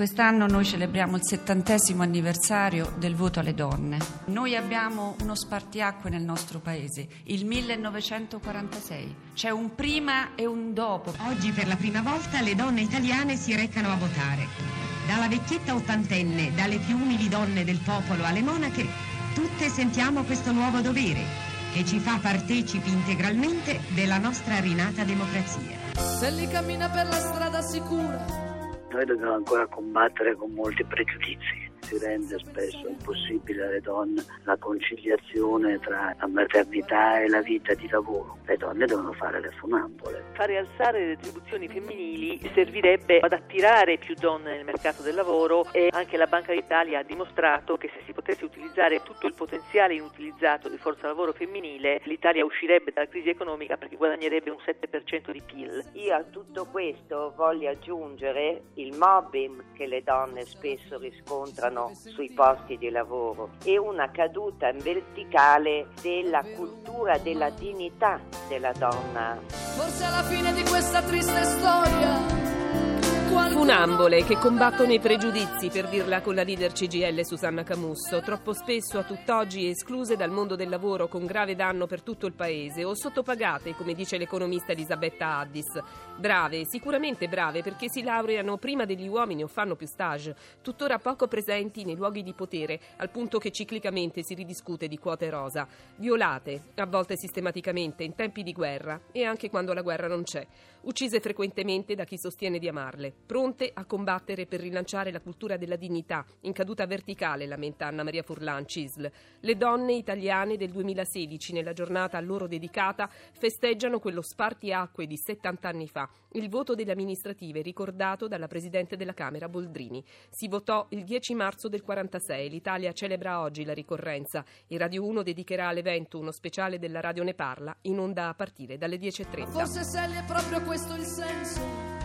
Quest'anno noi celebriamo il settantesimo anniversario del voto alle donne. Noi abbiamo uno spartiacque nel nostro paese, il 1946. C'è un prima e un dopo. Oggi per la prima volta le donne italiane si recano a votare. Dalla vecchietta ottantenne, dalle più umili donne del popolo alle monache, tutte sentiamo questo nuovo dovere che ci fa partecipi integralmente della nostra rinata democrazia. Se li cammina per la strada sicura noi dobbiamo ancora combattere con molti pregiudizi si rende spesso impossibile alle donne la conciliazione tra la maternità e la vita di lavoro. Le donne devono fare le funambole. Fare alzare le retribuzioni femminili servirebbe ad attirare più donne nel mercato del lavoro e anche la Banca d'Italia ha dimostrato che se si potesse utilizzare tutto il potenziale inutilizzato di forza lavoro femminile, l'Italia uscirebbe dalla crisi economica perché guadagnerebbe un 7% di PIL. Io a tutto questo voglio aggiungere il mobbing che le donne spesso riscontrano sono sui posti di lavoro e una caduta in verticale della cultura della dignità della donna. Forse alla fine di questa triste storia Funambole che combattono i pregiudizi, per dirla con la leader CGL Susanna Camusso, troppo spesso a tutt'oggi escluse dal mondo del lavoro con grave danno per tutto il paese o sottopagate, come dice l'economista Elisabetta Addis. Brave, sicuramente brave perché si laureano prima degli uomini o fanno più stage, tuttora poco presenti nei luoghi di potere, al punto che ciclicamente si ridiscute di quote rosa. Violate, a volte sistematicamente, in tempi di guerra e anche quando la guerra non c'è. Uccise frequentemente da chi sostiene di amarle pronte a combattere per rilanciare la cultura della dignità, in caduta verticale, lamenta Anna Maria Furlan Cisl. Le donne italiane del 2016, nella giornata a loro dedicata, festeggiano quello spartiacque di 70 anni fa, il voto delle amministrative ricordato dalla Presidente della Camera Boldrini. Si votò il 10 marzo del 46, l'Italia celebra oggi la ricorrenza e Radio 1 dedicherà all'evento uno speciale della Radio Ne Parla, in onda a partire dalle 10.30. Forse Sally è proprio questo il senso